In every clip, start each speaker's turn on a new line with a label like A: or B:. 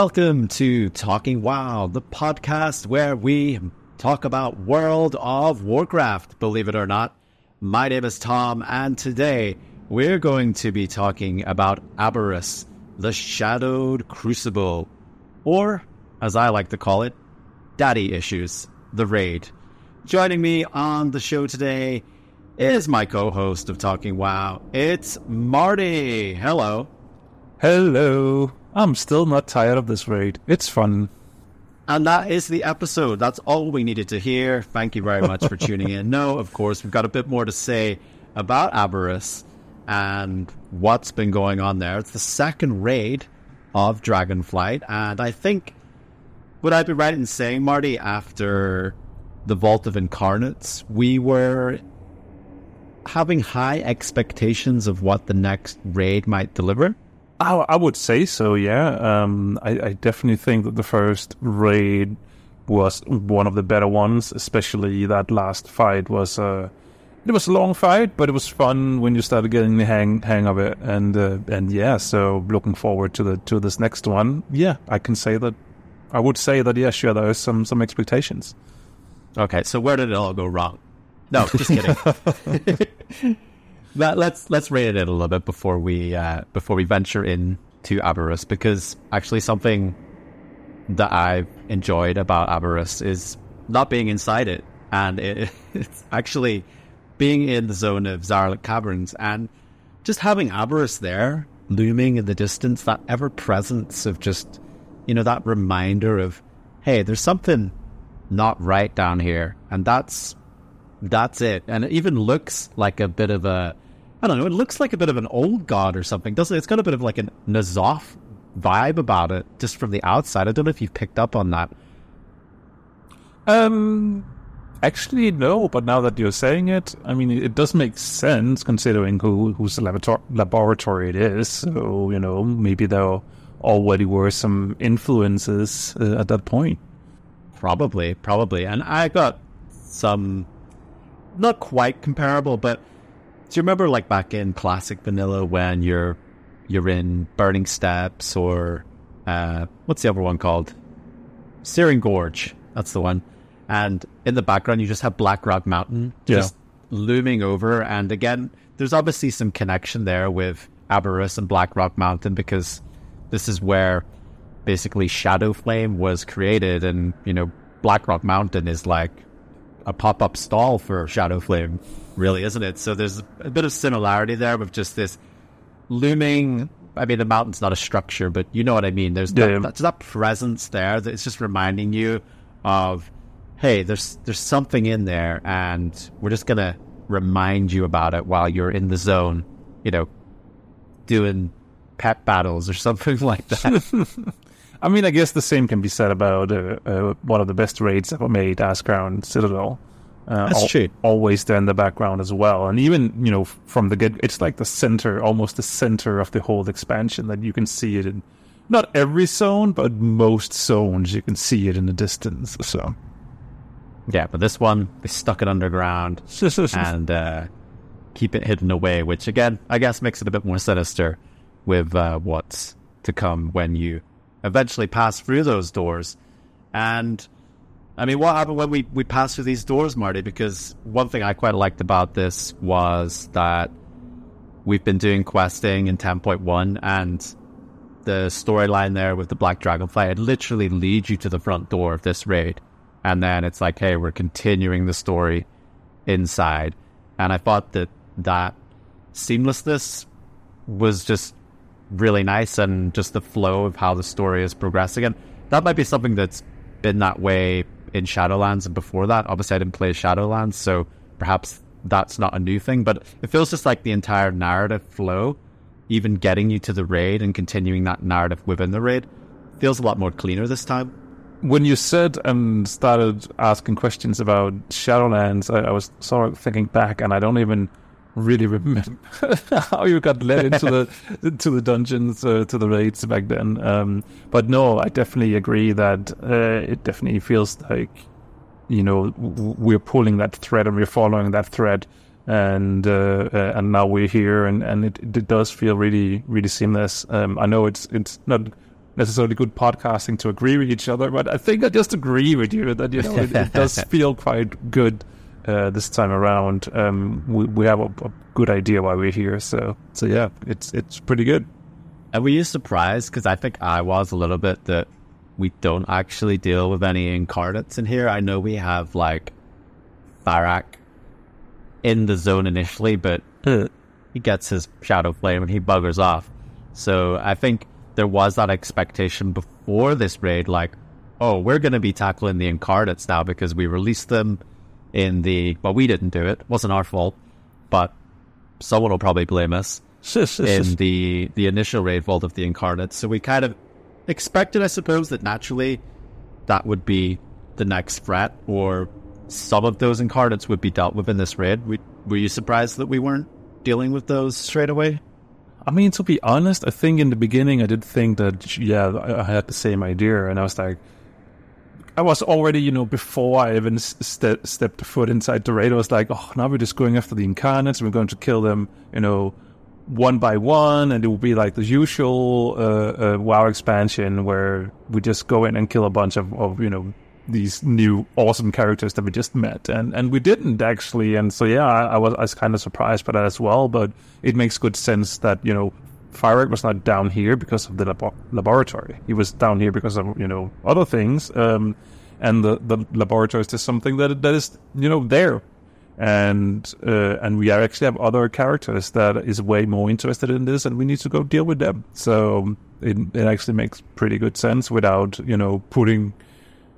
A: Welcome to Talking WoW, the podcast where we talk about World of Warcraft, believe it or not. My name is Tom, and today we're going to be talking about Aberrus, the Shadowed Crucible, or, as I like to call it, Daddy Issues, the Raid. Joining me on the show today is my co host of Talking WoW. It's Marty. Hello.
B: Hello. I'm still not tired of this raid. It's fun.
A: And that is the episode. That's all we needed to hear. Thank you very much for tuning in. No, of course, we've got a bit more to say about Aberrus and what's been going on there. It's the second raid of Dragonflight, and I think would I be right in saying, Marty, after the Vault of Incarnates, we were having high expectations of what the next raid might deliver?
B: I, I would say so, yeah. Um, I, I, definitely think that the first raid was one of the better ones, especially that last fight was. Uh, it was a long fight, but it was fun when you started getting the hang hang of it, and uh, and yeah. So looking forward to the to this next one. Yeah, I can say that. I would say that yeah, sure, there are some some expectations.
A: Okay, so where did it all go wrong? No, just kidding. let's let's rate it a little bit before we uh, before we venture in to Aberrus because actually something that I've enjoyed about Aberrus is not being inside it and it, it's actually being in the zone of Zaralek Caverns and just having Aberrus there looming in the distance, that ever presence of just you know that reminder of hey, there's something not right down here, and that's that's it. And it even looks like a bit of a I don't know, it looks like a bit of an old god or something, doesn't it? It's got a bit of like an N'Zoth vibe about it, just from the outside. I don't know if you've picked up on that.
B: Um actually no, but now that you're saying it, I mean it does make sense considering who whose laboratory it is. So, you know, maybe there already were some influences uh, at that point.
A: Probably, probably. And I got some not quite comparable, but do you remember like back in classic vanilla when you're you're in Burning Steppes or uh, what's the other one called? Searing Gorge. That's the one. And in the background, you just have Blackrock Mountain just yeah. looming over. And again, there's obviously some connection there with Aberrus and Blackrock Mountain because this is where basically Shadowflame was created, and you know Blackrock Mountain is like a pop up stall for Shadowflame, really, isn't it? So there's a bit of similarity there with just this looming. I mean, the mountain's not a structure, but you know what I mean. There's that, yeah. that, that presence there that it's just reminding you of, hey, there's there's something in there, and we're just gonna remind you about it while you're in the zone, you know, doing pet battles or something like that.
B: I mean, I guess the same can be said about uh, uh, one of the best raids ever made, Icecrown Citadel.
A: Uh, That's al- true.
B: Always there in the background as well, and even you know from the get, it's like the center, almost the center of the whole expansion that you can see it in. Not every zone, but most zones you can see it in the distance. So,
A: yeah, but this one they stuck it underground and uh, keep it hidden away, which again I guess makes it a bit more sinister with uh, what's to come when you eventually pass through those doors. And I mean, what happened when we, we passed through these doors, Marty? Because one thing I quite liked about this was that we've been doing questing in 10.1 and the storyline there with the Black Dragonflight, it literally leads you to the front door of this raid. And then it's like, hey, we're continuing the story inside. And I thought that that seamlessness was just really nice and just the flow of how the story is progressing. And that might be something that's been that way in Shadowlands and before that. Obviously, I didn't play Shadowlands, so perhaps that's not a new thing, but it feels just like the entire narrative flow, even getting you to the raid and continuing that narrative within the raid, feels a lot more cleaner this time.
B: When you said and started asking questions about Shadowlands, I, I was sort of thinking back, and I don't even really remember how you got led into the to the dungeons uh, to the raids back then. Um, but no, I definitely agree that uh, it definitely feels like you know we're pulling that thread and we're following that thread, and uh, uh, and now we're here, and and it, it does feel really really seamless. Um, I know it's it's not necessarily good podcasting to agree with each other, but I think I just agree with you that you know it, it does feel quite good uh, this time around. Um, we we have a, a, good idea why we're here, so so yeah, it's it's pretty good.
A: And were you surprised? Because I think I was a little bit that we don't actually deal with any incarnates in here. I know we have like Fyrakk in the zone initially, but he gets his shadow flame and he buggers off. So I think there was that expectation before this raid, like, oh, we're going to be tackling the incarnates now because we released them in the. Well, we didn't do it; it wasn't our fault, but someone will probably blame us in the the initial raid vault of the incarnates. So we kind of expected, I suppose, that naturally that would be the next threat, or some of those incarnates would be dealt with in this raid. We, were you surprised that we weren't dealing with those straight away?
B: I mean, to be honest, I think in the beginning I did think that, yeah, I had the same idea. And I was like, I was already, you know, before I even st- stepped foot inside the raid, I was like, oh, now we're just going after the incarnates. We're going to kill them, you know, one by one. And it will be like the usual uh, uh, WoW expansion where we just go in and kill a bunch of, of you know, these new awesome characters that we just met, and and we didn't actually, and so yeah, I, I was I was kind of surprised by that as well. But it makes good sense that you know Fireheart was not down here because of the labo- laboratory. He was down here because of you know other things, um, and the the laboratory is just something that that is you know there, and uh, and we actually have other characters that is way more interested in this, and we need to go deal with them. So it it actually makes pretty good sense without you know putting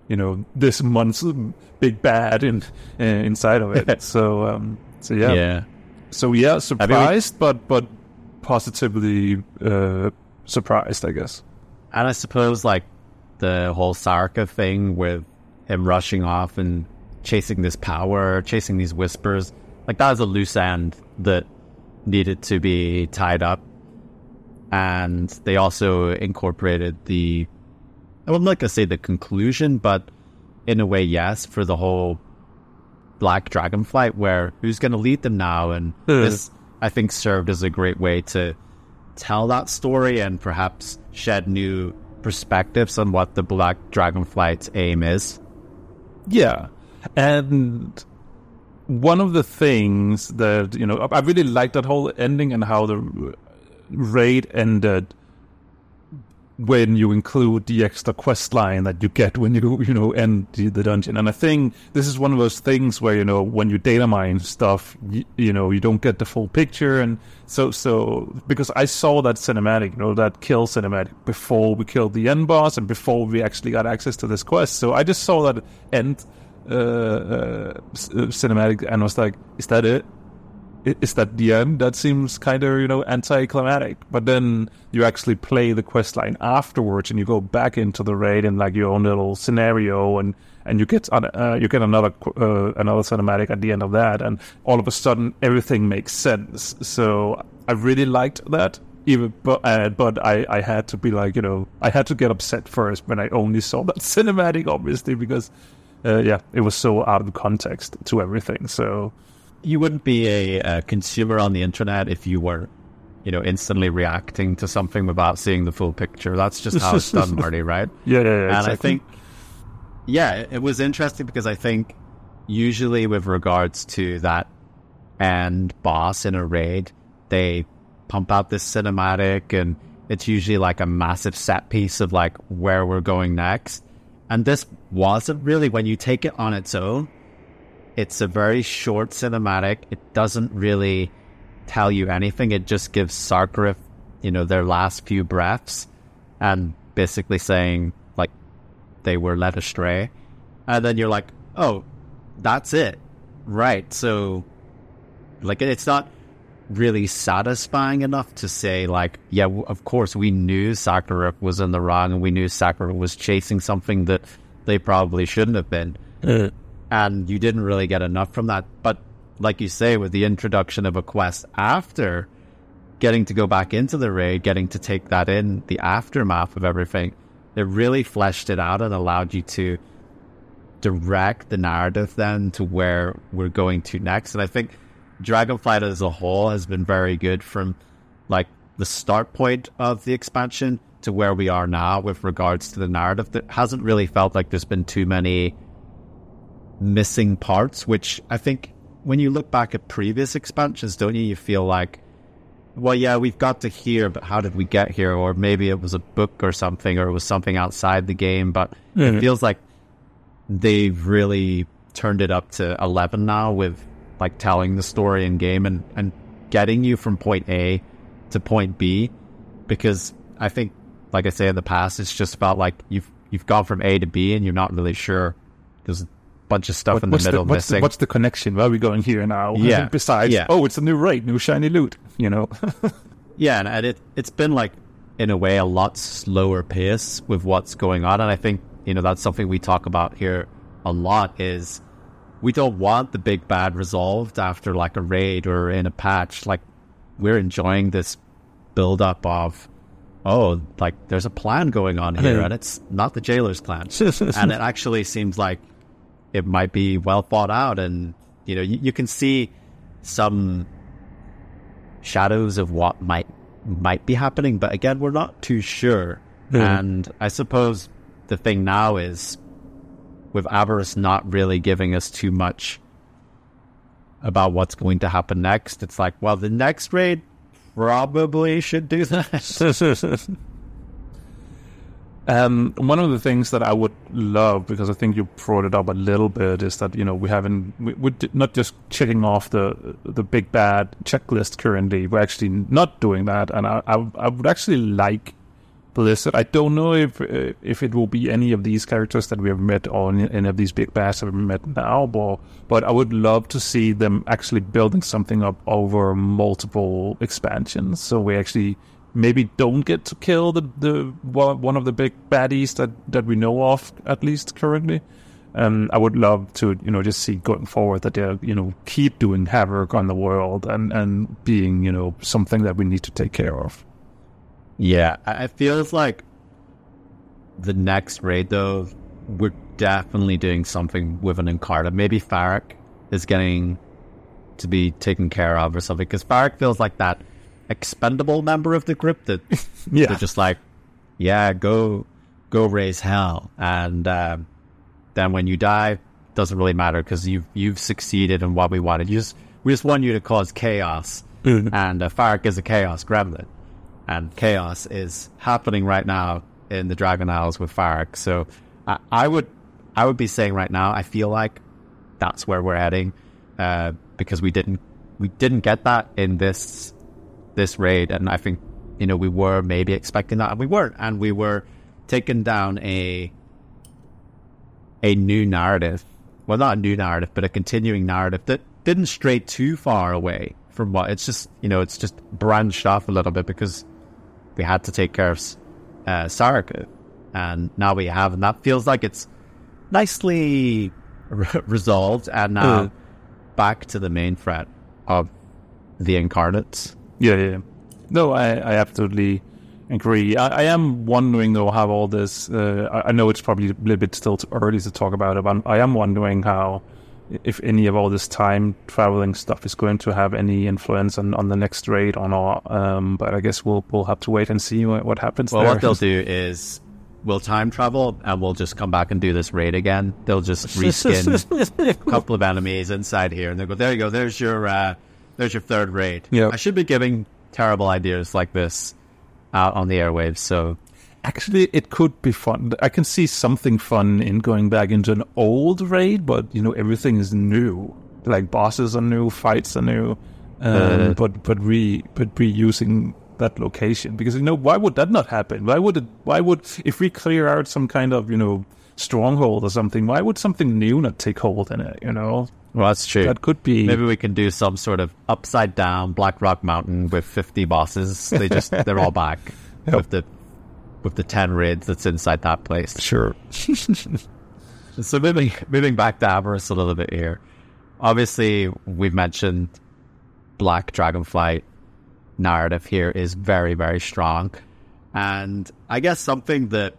B: you know this month's big bad in uh, inside of it. so um, so yeah,
A: yeah.
B: So yeah, surprised, but but positively uh, surprised, I guess.
A: And I suppose like the whole Sarka thing with him rushing off and chasing this power, chasing these whispers, like that was a loose end that needed to be tied up. And they also incorporated the I wouldn't like to say the conclusion, but in a way, yes, for the whole Black Dragonflight, where who's going to lead them now? And mm. this, I think, served as a great way to tell that story and perhaps shed new perspectives on what the Black Dragonflight's aim is.
B: Yeah. And one of the things that, you know, I really liked that whole ending and how the raid ended when you include the extra quest line that you get when you you know end the, the, dungeon. And i think this is one of those things where you know when you data mine stuff you, you, know you don't get the full picture. And so so because i saw that cinematic you know that kill cinematic before we killed the end boss and before we actually got access to this quest. So i just saw that end uh, uh, cinematic and was like is that it is that the end? That seems kind of you know anticlimactic. But then you actually play the quest line afterwards, and you go back into the raid in like your own little scenario, and and you get uh, you get another uh, another cinematic at the end of that, and all of a sudden everything makes sense. So I really liked that. Even but uh, but I I had to be like you know I had to get upset first when I only saw that cinematic, obviously because. Uh, yeah, it was so out of context to everything. So,
A: you wouldn't be a, a, consumer on the internet if you were, you know, instantly reacting to something without seeing the full picture. That's just how it's done, Marty, right?
B: Yeah, yeah, yeah.
A: And exactly. I think, yeah, it was interesting because I think usually with regards to that end boss in a raid, they pump out this cinematic and it's usually like a massive set piece of like where we're going next. And this wasn't really when you take it on its own it's a very short cinematic. It doesn't really tell you anything. It just gives Sarkareth, you know, their last few breaths and basically saying, like, they were led astray. And then you're like, oh, that's it. Right. So, like, it's not really satisfying enough to say, like, yeah, of course, we knew Sarkareth was in the wrong and we knew Sarkareth was chasing something that they probably shouldn't have been. Uh and you didn't really get enough from that. But like you say, with the introduction of a quest after getting to go back into the raid, getting to take that in, the aftermath of everything, it really fleshed it out and allowed you to direct the narrative then to where we're going to next. And I think Dragonflight as a whole has been very good from like the start point of the expansion to where we are now with regards to the narrative. That hasn't really felt like there's been too many missing parts, which I think when you look back at previous expansions, don't you? You feel like, well, yeah, we've got to here, but how did we get here? Or maybe it was a book or something, or it was something outside the game. But mm-hmm. it feels like they've really turned it up to 11 now with like telling the story in game and, and getting you from point A to point B. Because I think, like I say in the past, it's just about like you've you've gone from A to B and you're not really sure. There's bunch of stuff what, in the middle
B: the, what's
A: missing.
B: The, what's the connection? Where are we going here now?
A: Yeah.
B: Besides,
A: yeah.
B: oh, it's a new raid, new shiny loot. You know.
A: yeah, and it it's been like in a way a lot slower pace with what's going on, and I think you know that's something we talk about here a lot is we don't want the big bad resolved after like a raid or in a patch. Like we're enjoying this build up of oh, like there's a plan going on here, and it's not the jailer's plan, and it actually seems like it might be well thought out, and you know you, you can see some shadows of what might might be happening, but again, we're not too sure. Mm. And I suppose the thing now is with Aberrus not really giving us too much about what's going to happen next. It's like, well, the next raid probably should do that.
B: Um, one of the things that I would love, because I think you brought it up a little bit, is that you know we haven't we, we're not just checking off the the big bad checklist currently. We're actually not doing that, and I I, I would actually like Blizzard. I don't know if if it will be any of these characters that we have met or any of these big bads that we've met now, but but I would love to see them actually building something up over multiple expansions. So we actually maybe don't get to kill the, the one of the big baddies that, that we know of at least currently. Um, I would love to, you know, just see going forward that they, you know, keep doing havoc on the world and, and being, you know, something that we need to take care of.
A: Yeah, it feels like the next raid though, we're definitely doing something with an Encarta. Maybe Fyrakk is getting to be taken care of or something because Fyrakk feels like that expendable member of the group that yeah. they're just like, yeah, go go raise hell, and um, then when you die, doesn't really matter because you've you've succeeded in what we wanted. You just we just want you to cause chaos, mm-hmm. and uh, Fyrakk is a chaos gremlin, and chaos is happening right now in the Dragon Isles with Fyrakk. So I, I would I would be saying right now, I feel like that's where we're heading uh, because we didn't we didn't get that in this this raid, and I think you know we were maybe expecting that, and we weren't, and we were taking down a a new narrative. Well, not a new narrative, but a continuing narrative that didn't stray too far away from what it's just you know it's just branched off a little bit because we had to take care of uh, and now we have, and that feels like it's nicely re- resolved, and now uh. back to the main threat of the incarnates.
B: Yeah, yeah. No, I, I absolutely agree. I, I am wondering though how all this. Uh, I, I, know it's probably a little bit still too early to talk about it, but I am wondering how, if any of all this time traveling stuff is going to have any influence on, on the next raid or not. Um, but I guess we'll we'll have to wait and see what, what happens.
A: Well,
B: there.
A: what they'll do is we'll time travel and we'll just come back and do this raid again. They'll just reskin a couple of enemies inside here, and they'll go, "There you go. There's your." Uh, there's your third raid.
B: Yeah.
A: I should be giving terrible ideas like this out on the airwaves. So
B: actually, it could be fun. I can see something fun in going back into an old raid, but you know everything is new. Like bosses are new, fights are new, um, uh, but but re but reusing that location because you know why would that not happen? Why would it? Why would if we clear out some kind of you know stronghold or something? Why would something new not take hold in it? You know,
A: well, that's true.
B: That could be.
A: Maybe we can do some sort of upside down Blackrock Mountain with fifty bosses. They just they're all back yep. with the with the ten raids that's inside that place.
B: Sure.
A: so moving moving back to Aberrus a little bit here. Obviously, we've mentioned Black Dragonflight narrative here is very very strong, and I guess something that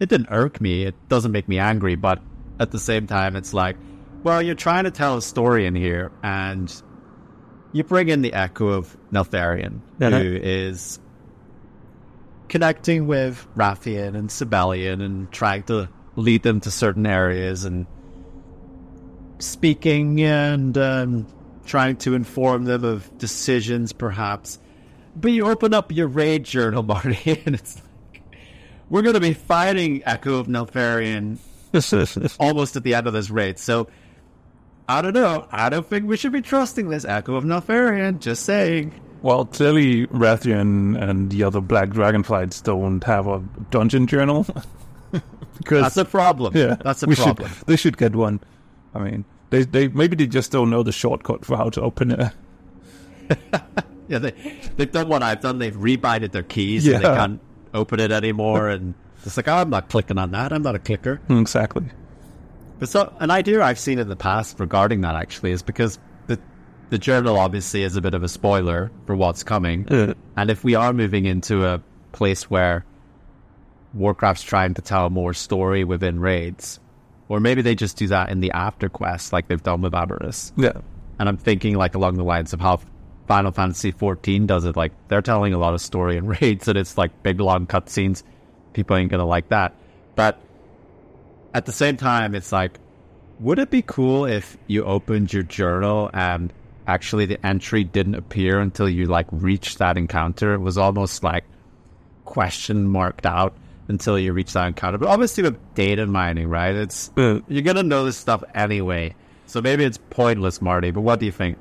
A: it didn't irk me. It doesn't make me angry, but at the same time, it's like well, you're trying to tell a story in here, and you bring in the echo of Neltharion, uh-huh. who is connecting with Wrathion and Sabellian and trying to lead them to certain areas and speaking and um, trying to inform them of decisions, perhaps. But you open up your raid journal, Marty, and it's like, we're going to be fighting Echo of Neltharion almost at the end of this raid. So, I don't know. I don't think we should be trusting this Echo of Neltharion. Just saying.
B: Well, clearly Wrathion and the other Black Dragonflights don't have a dungeon journal.
A: because that's a problem. Yeah, that's a problem.
B: Should, they should get one. I mean, they they maybe they just don't know the shortcut for how to open it.
A: yeah, they they've done what I've done. They've rebinded their keys yeah. and they can't open it anymore. and it's like, oh, I'm not clicking on that. I'm not a clicker.
B: Exactly.
A: But so an idea I've seen in the past regarding that actually is because the the journal obviously is a bit of a spoiler for what's coming, and if we are moving into a place where Warcraft's trying to tell more story within raids, or maybe they just do that in the after quest like they've done with Aberrus.
B: Yeah,
A: and I'm thinking like along the lines of how Final Fantasy 14 does it. Like they're telling a lot of story in raids, and it's like big long cutscenes. People ain't gonna like that, but at the same time, it's like, would it be cool if you opened your journal and actually the entry didn't appear until you like reached that encounter? It was almost like question marked out until you reach that encounter. But obviously, with data mining, right? It's you're gonna know this stuff anyway. So maybe it's pointless, Marty. But what do you think?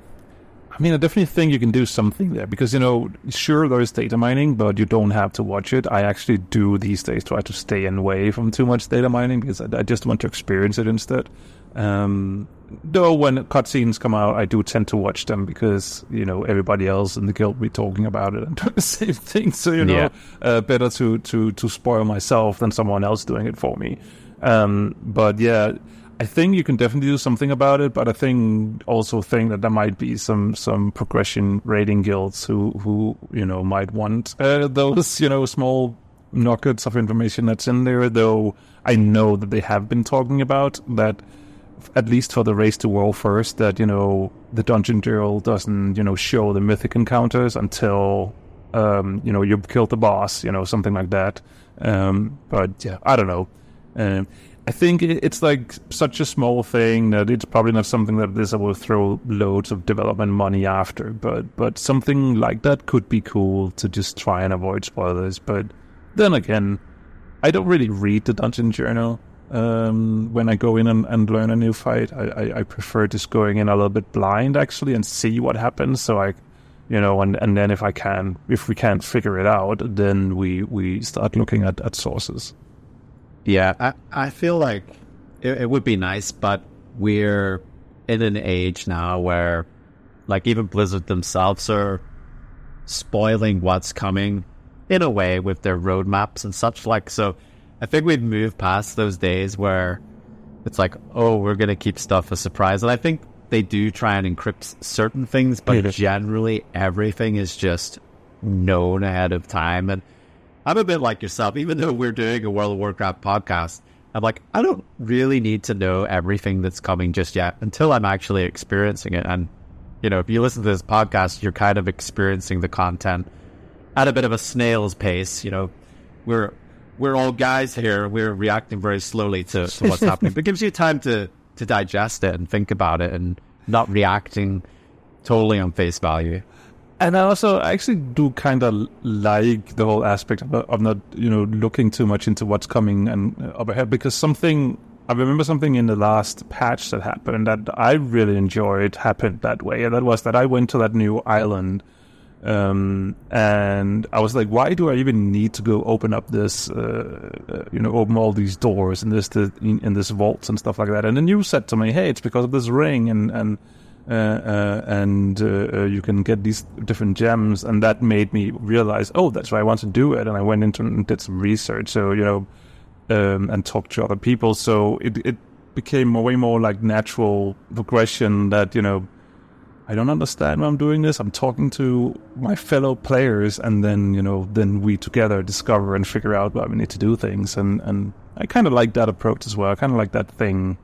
B: I mean, I definitely think you can do something there because, you know, sure, there is data mining, but you don't have to watch it. I actually do these days try to stay away from too much data mining because I, I just want to experience it instead. Um, though when cutscenes come out, I do tend to watch them because, you know, everybody else in the guild will be talking about it and doing the same thing. So, you know, yeah. uh, better to, to, to spoil myself than someone else doing it for me. Um, but yeah, I think you can definitely do something about it, but I think also think that there might be some some progression rating guilds who who you know might want uh, those you know small nuggets of information that's in there. Though I know that they have been talking about that at least for the race to world first that you know the dungeon journal doesn't you know show the mythic encounters until um, you know you've killed the boss, you know something like that. Um, but yeah, I don't know. Um, I think it's like such a small thing that it's probably not something that this will throw loads of development money after. But but something like that could be cool to just try and avoid spoilers. But then again, I don't really read the dungeon journal um, when I go in and, and learn a new fight. I, I, I, prefer just going in a little bit blind actually and see what happens. So I, you know, and, and then if I can, if we can't figure it out, then we we start looking at, at sources.
A: Yeah, I, I feel like it, it would be nice, but we're in an age now where, like, even Blizzard themselves are spoiling what's coming in a way with their roadmaps and such. Like, so I think we've moved past those days where it's like, oh, we're going to keep stuff a surprise. And I think they do try and encrypt certain things, but generally everything is just known ahead of time. And I'm a bit like yourself, even though we're doing a World of Warcraft podcast. I'm like, I don't really need to know everything that's coming just yet until I'm actually experiencing it. And, you know, if you listen to this podcast, you're kind of experiencing the content at a bit of a snail's pace. You know, we're we're all guys here. We're reacting very slowly to, to what's happening. But it gives you time to, to digest it and think about it and not reacting totally on face value
B: and I also actually do kind of like the whole aspect of, of, not, you know, looking too much into what's coming and uh, up ahead because something I remember something in the last patch that happened that I really enjoyed happened that way, and that was that I went to that new island. Um, and I was like, why do I even need to go open up this, uh, uh, you know, open all these doors and this, the, in, in this vaults and stuff like that? And then you said to me, hey, it's because of this ring and, and, and uh, you can get these different gems. And that made me realize, oh, that's why I want to do it. And I went into and did some research. So you know, um, and talked to other people. So it it became way more like natural progression. That you know, I don't understand why I'm doing this. I'm talking to my fellow players, and then you know, then we together discover and figure out why we need to do things. And and I kind of like that approach as well. I kind of like that thing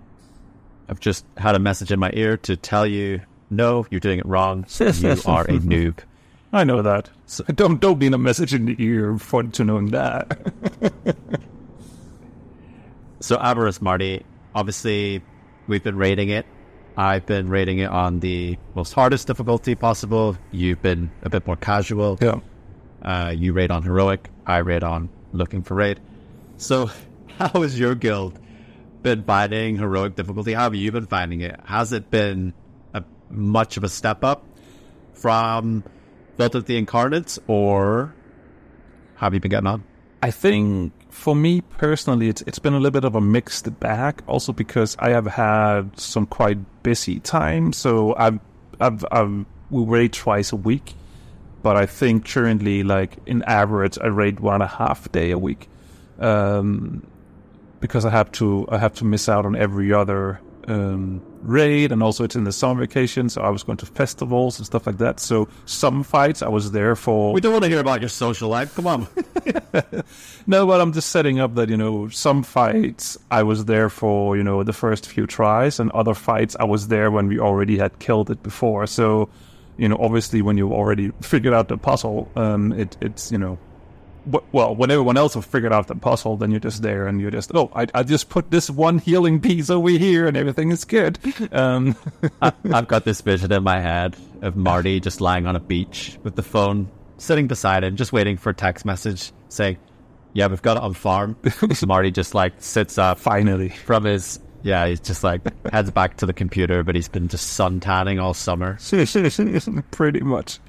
A: I've just had a message in my ear to tell you, no, you're doing it wrong. You are a noob.
B: I know that. So don't don't need a message in the ear for to knowing that.
A: so Aberrus Marty, obviously we've been rating it. I've been rating it on the most hardest difficulty possible. You've been a bit more casual.
B: Yeah.
A: Uh, you rate on heroic. I rate on looking for raid. So, how is your guild been finding heroic difficulty? How have you been finding it? Has it been a, much of a step up from Vault of the Incarnates, or have you been getting on?
B: I think for me personally, it's it's been a little bit of a mixed bag. Also because I have had some quite busy time, so I've I've, I've we raid twice a week, but I think currently, like in average, I raid one and a half day a week, um, because I have to I have to miss out on every other um, raid, and also it's in the summer vacation, so I was going to festivals and stuff like that. So some fights I was there for.
A: We don't want to hear about your social life. Come on.
B: no, but I'm just setting up that you know some fights I was there for you know the first few tries, and other fights I was there when we already had killed it before. So you know, obviously when you already figured out the puzzle, um, it, it's you know well, when everyone else have figured out the puzzle, then you're just there and you're just, oh, I, I just put this one healing piece over here and everything is good. Um.
A: I, have got this vision in my head of Marty just lying on a beach with the phone sitting beside him, just waiting for a text message saying, yeah, we've got it on farm. So Marty just like sits up
B: finally
A: from his yeah, he's just like heads back to the computer, but he's been just sun tanning all summer.
B: Pretty much.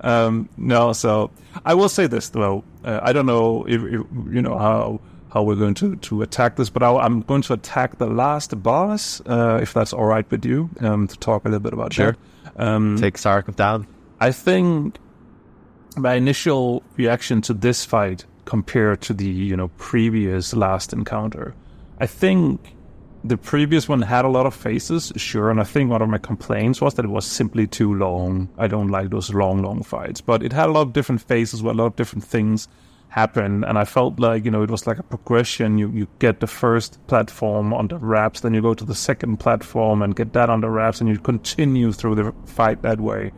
B: Um, no, so I will say this though. Uh, I don't know if, if, you know how how we're going to, to attack this, but I, am going to attack the last boss, uh, if that's all right with you, um, to talk a little bit about
A: sure. that. Um, Take Sarkov down.
B: I think my initial reaction to this fight compared to the you know previous last encounter, I think the previous one had a lot of phases, sure, and I think one of my complaints was that it was simply too long. I don't like those long, long fights, but it had a lot of different phases where a lot of different things happen, and I felt like you know it was like a progression. You you get the first platform on the wraps, then you go to the second platform and get that on the wraps, and you continue through the fight that way.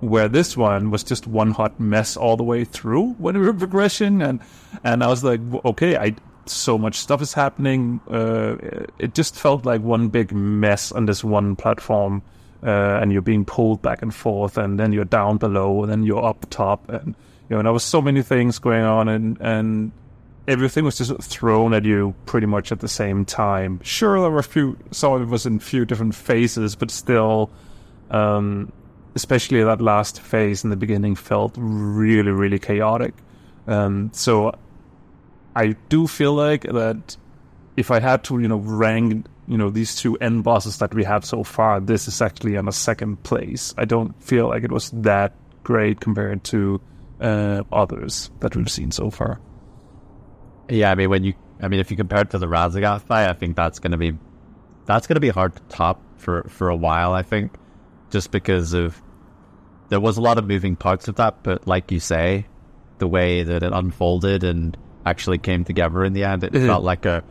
B: Where this one was just one hot mess all the way through when we were progression, and and I was like, okay, I so much stuff is happening. Uh, it just felt like one big mess on this one platform, uh, and you're being pulled back and forth, and then you're down below, and then you're up top, and you know, and there was so many things going on, and and everything was just thrown at you pretty much at the same time. Sure, there were a few, some of it was in a few different phases, but still, um, especially that last phase in the beginning felt really, really chaotic. Um, so I do feel like that if I had to, you know, rank, you know, these two end bosses that we have so far, this is actually on a second place. I don't feel like it was that great compared to uh, others that we've seen so far.
A: Yeah, I mean, when you, I mean, if you compare it to the Raszageth fight, I think that's going to be, that's going to be hard to top for for a while. I think, just because of there was a lot of moving parts of that, but like you say, the way that it unfolded and actually came together in the end. It mm-hmm. felt like a,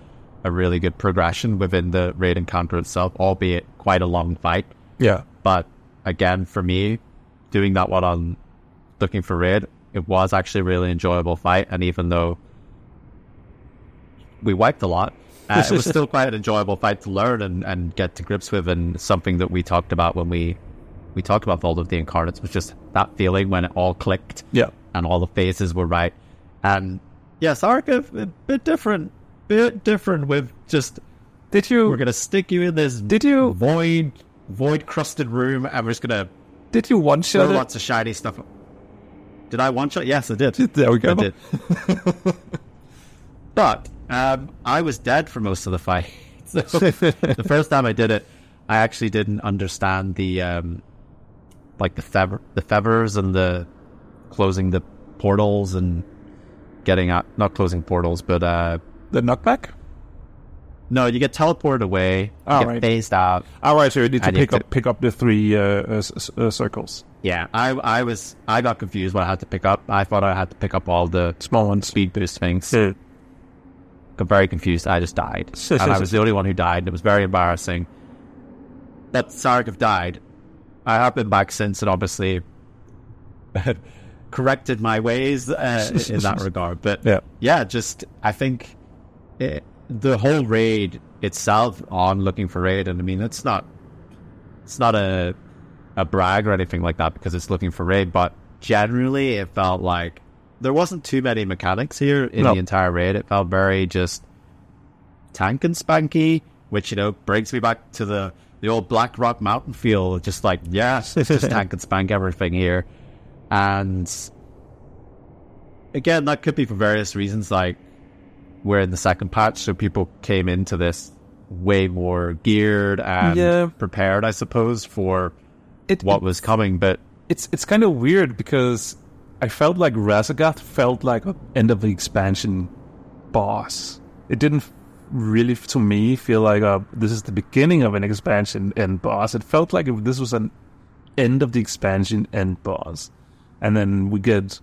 A: a really good progression within the raid encounter itself, albeit quite a long fight.
B: Yeah.
A: But again, for me, doing that one on looking for raid, it was actually a really enjoyable fight. And even though we wiped a lot, uh, it was still quite an enjoyable fight to learn and, and get to grips with. And something that we talked about when we we talked about Vault of the Incarnates was just that feeling when it all clicked.
B: Yeah.
A: And all the phases were right. And yes, Archive a bit different, bit different with just.
B: Did you?
A: We're gonna stick you in this.
B: Did you
A: void, void crusted room, and we're just gonna.
B: Did you one shot
A: lots of shiny stuff? Did I one shot? Yes, I did.
B: There we go. I did.
A: but um, I was dead for most of the fight. So the first time I did it, I actually didn't understand the um, like the fev- the fevers and the closing the portals and getting out, not closing portals, but uh,
B: the knockback.
A: No, you get teleported away, oh, get right. phased out.
B: All right, so you need to pick up to... pick up the three uh, uh, uh, circles.
A: Yeah, I I was I got confused what I had to pick up. I thought I had to pick up all the
B: small ones,
A: speed boost things. Yeah. Got very confused. I just died, and I was the only one who died. And it was very embarrassing. That Sarkov died. I have been back since, and obviously corrected my ways uh, in that regard. But
B: Yeah.
A: yeah, just I think it, the whole raid itself on looking for raid, and I mean it's not it's not a a brag or anything like that because it's looking for raid, but generally it felt like there wasn't too many mechanics here in
B: No.
A: the entire raid. It felt very just tank and spanky, which you know brings me back to the the old Blackrock Mountain feel. Just like yes, it's just tank and spank everything here, and again that could be for various reasons. Like we're in the second patch, so people came into this way more geared and
B: Yeah.
A: prepared, I suppose, for
B: It,
A: what was coming. But
B: it's it's kind of weird because I felt like Raszageth felt like an end of the expansion boss. It didn't really, to me, feel like a, this is the beginning of an expansion end boss. It felt like this was an end of the expansion end boss, and then we get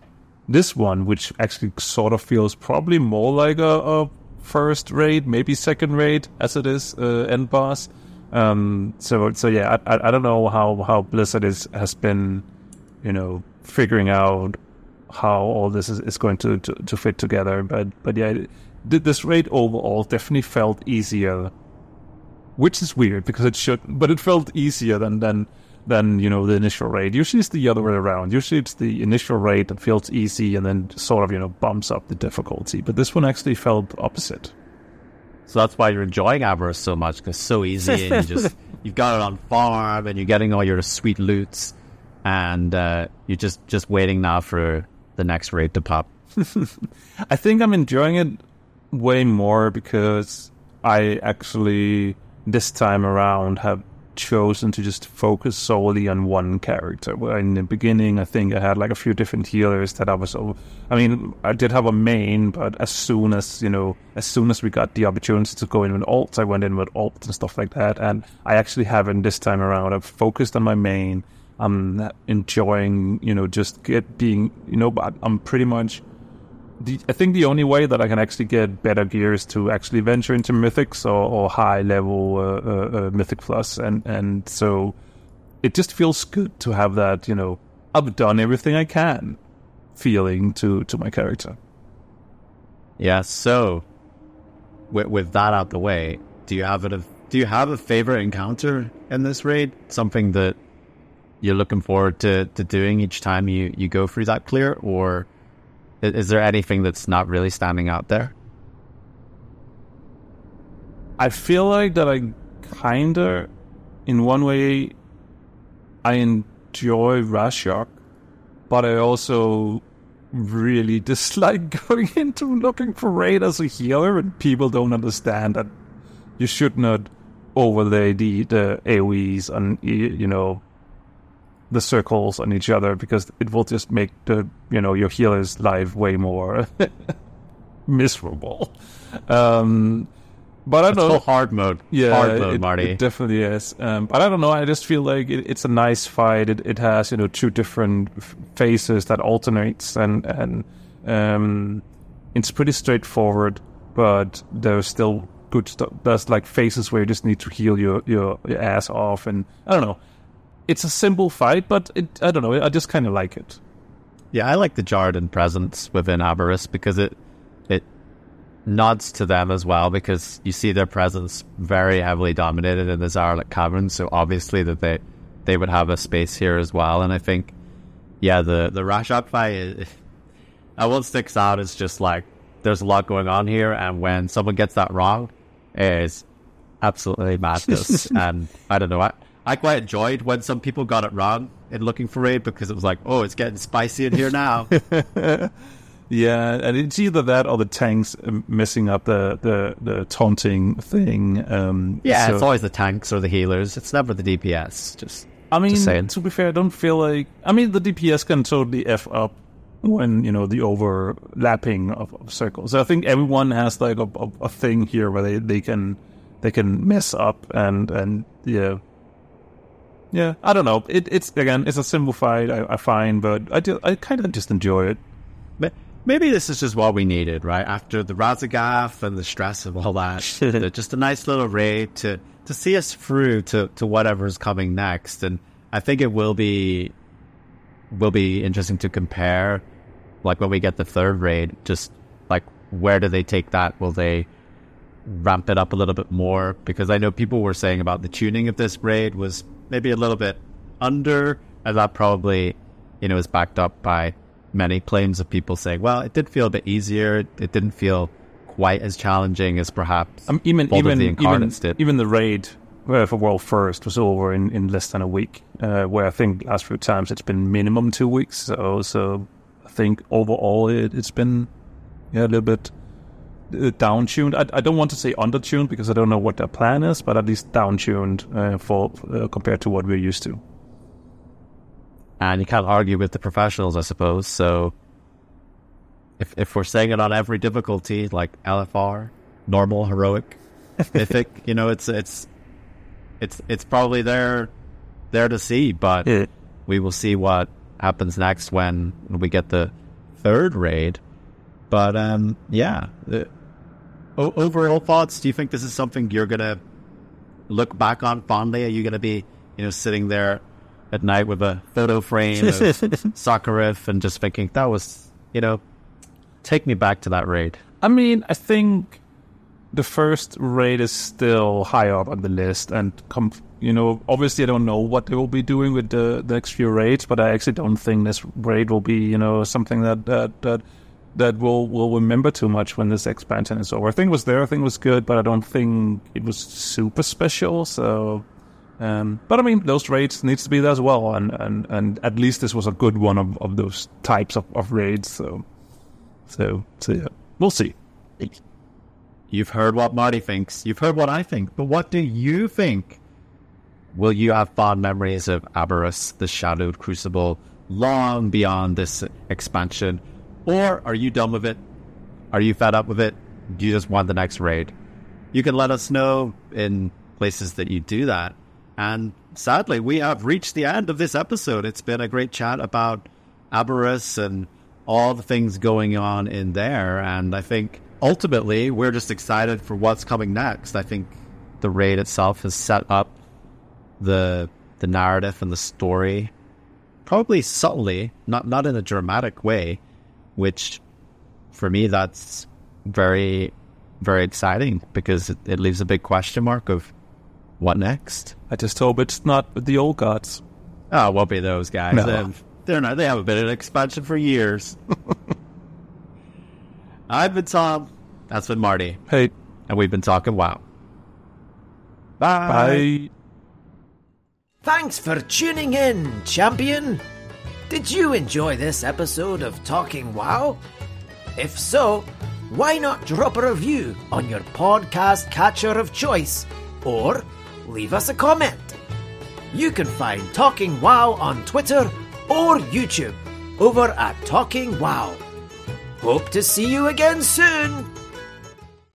B: this one, which actually sort of feels probably more like a, a first raid, maybe second raid, as it is uh, end boss. Um, so so yeah, I, I I don't know how how Blizzard is has been, you know, figuring out how all this is, is going to, to, to fit together. But but yeah, th- this raid overall definitely felt easier, which is weird because it should, but it felt easier than than than you know the initial raid. Usually it's the other way around. Usually it's the initial rate that feels easy and then sort of you know bumps up the difficulty. But this one actually felt opposite.
A: so that's why you're enjoying Aberrus so much because it's so easy and you just you've got it on farm and you're getting all your sweet loots and uh, you're just just waiting now for the next raid to pop.
B: I think I'm enjoying it way more because I actually this time around have chosen to just focus solely on one character. In the beginning, I think I had like a few different healers that I was. I mean, I did have a main, but as soon as you know, as soon as we got the opportunity to go in with alt, I went in with alt and stuff like that. And I actually haven't this time around. I've focused on my main. I'm enjoying, you know, just get being, you know, but I'm pretty much the, I think the only way that I can actually get better gear is to actually venture into mythics or, or high level uh, uh, uh, mythic plus, and and so it just feels good to have that. You know, I've done everything I can, feeling to to my character.
A: Yeah. So with with that out the way, do you have? A, do you have a favorite encounter in this raid? Something that you're looking forward to, to doing each time you, you go through that clear, or is there anything that's not really standing out there?
B: I feel like that I kinda, in one way, I enjoy Rashok, but I also really dislike going into looking for raid as a healer, and people don't understand that you should not overlay the the AOE's and, you know the circles on each other because it will just make the you know your healer's life way more miserable. Um, but I
A: It's
B: don't know.
A: hard mode.
B: Yeah,
A: hard mode,
B: it,
A: Marty.
B: it definitely is. Um, but I don't know. I just feel like it, it's a nice fight. It, it has you know two different f- phases that alternates, and and um, it's pretty straightforward. But there's still good stuff. There's like phases where you just need to heal your your, your ass off, and I don't know. It's a simple fight, but it, I don't know. I just kind of like it.
A: Yeah, I like the Djaradin presence within Aberrus because it it nods to them as well because you see their presence very heavily dominated in the Zaralek Cavern, so obviously that they they would have a space here as well. And I think, yeah, the the Rashok fight, uh, what sticks out is just like there's a lot going on here, and when someone gets that wrong, is absolutely madness. and I don't know, I I quite enjoyed when some people got it wrong in looking for raid because it was like, oh, it's getting spicy in here now.
B: Yeah, and it's either that or the tanks messing up the the, the taunting thing. Um,
A: Yeah,
B: so-
A: it's always the tanks or the healers. It's never the DPS. Just
B: I mean,
A: Just
B: to be fair, I don't feel like. I mean, the DPS can totally f up when you know the overlapping of, of circles. I think everyone has like a, a, a thing here where they, they can they can mess up and and yeah. Yeah, I don't know. It, it's again, it's a simple fight. I, I find, but I do, I kind of just enjoy it.
A: Ma- maybe this is just what we needed, right? After the Raszageth and the stress of all that, just a nice little raid to to see us through to to whatever's coming next. And I think it will be will be interesting to compare. Like when we get the third raid, just like where do they take that? Will they ramp it up a little bit more? Because I know people were saying about the tuning of this raid was maybe a little bit under, and that probably, you know, is backed up by many claims of people saying, well, it did feel a bit easier. It didn't feel quite as challenging as perhaps
B: um, even even
A: the
B: even,
A: Incarnates did.
B: even the raid uh, for World First was over in, in less than a week. Uh, where I think last few times it's been minimum two weeks. So so I think overall it, it's been yeah a little bit uh, down tuned. I, I don't want to say under tuned because I don't know what their plan is, but at least down tuned uh, for uh, compared to what we're used to.
A: and you can't argue with the professionals, I suppose. So, if if we're saying it on every difficulty, like LFR, normal, heroic, mythic, you know, it's it's it's it's probably there there to see. But
B: Yeah.
A: we will see what happens next when we get the third raid. But um, yeah, o- overall thoughts. Do you think this is something you're gonna look back on fondly? Are you gonna be you know sitting there at night with a photo frame of Sarkareth and just thinking that was you know take me back to that raid?
B: I mean, I think the first raid is still high up on the list, and com- you know, obviously, I don't know what they will be doing with the, the next few raids, but I actually don't think this raid will be, you know, something that that that that we'll will remember too much when this expansion is over. I think it was there, I think it was good, but I don't think it was super special. So, um, but I mean, those raids needs to be there as well, and and and at least this was a good one of, of those types of, of raids. So, so so yeah, we'll see.
A: You've heard what Marty thinks. You've heard what I think. But what do you think? Will you have fond memories of Aberrus, the Shadowed Crucible, long beyond this expansion? Or are you done with it? Are you fed up with it? Do you just want the next raid? You can let us know in places that you do that. And sadly, we have reached the end of this episode. It's been a great chat about Aberrus and all the things going on in there. And I think ultimately, we're just excited for what's coming next. I think the raid itself has set up the the narrative and the story probably subtly, not not in a dramatic way, which for me that's very very exciting because it, it leaves a big question mark of what next.
B: I just hope it's not the old gods.
A: Oh, it won't be those guys.
B: No.
A: They've, they're not. They haven't been in expansion for years. I've been Tom. That's been Marty,
B: Hey,
A: and we've been talking WoW. Bye.
B: bye.
C: Thanks for tuning in, champion. Did you enjoy this episode of Talking WoW? If so, why not drop a review on your podcast catcher of choice or leave us a comment? You can find Talking WoW on Twitter or YouTube over at Talking WoW. Hope to see you again soon.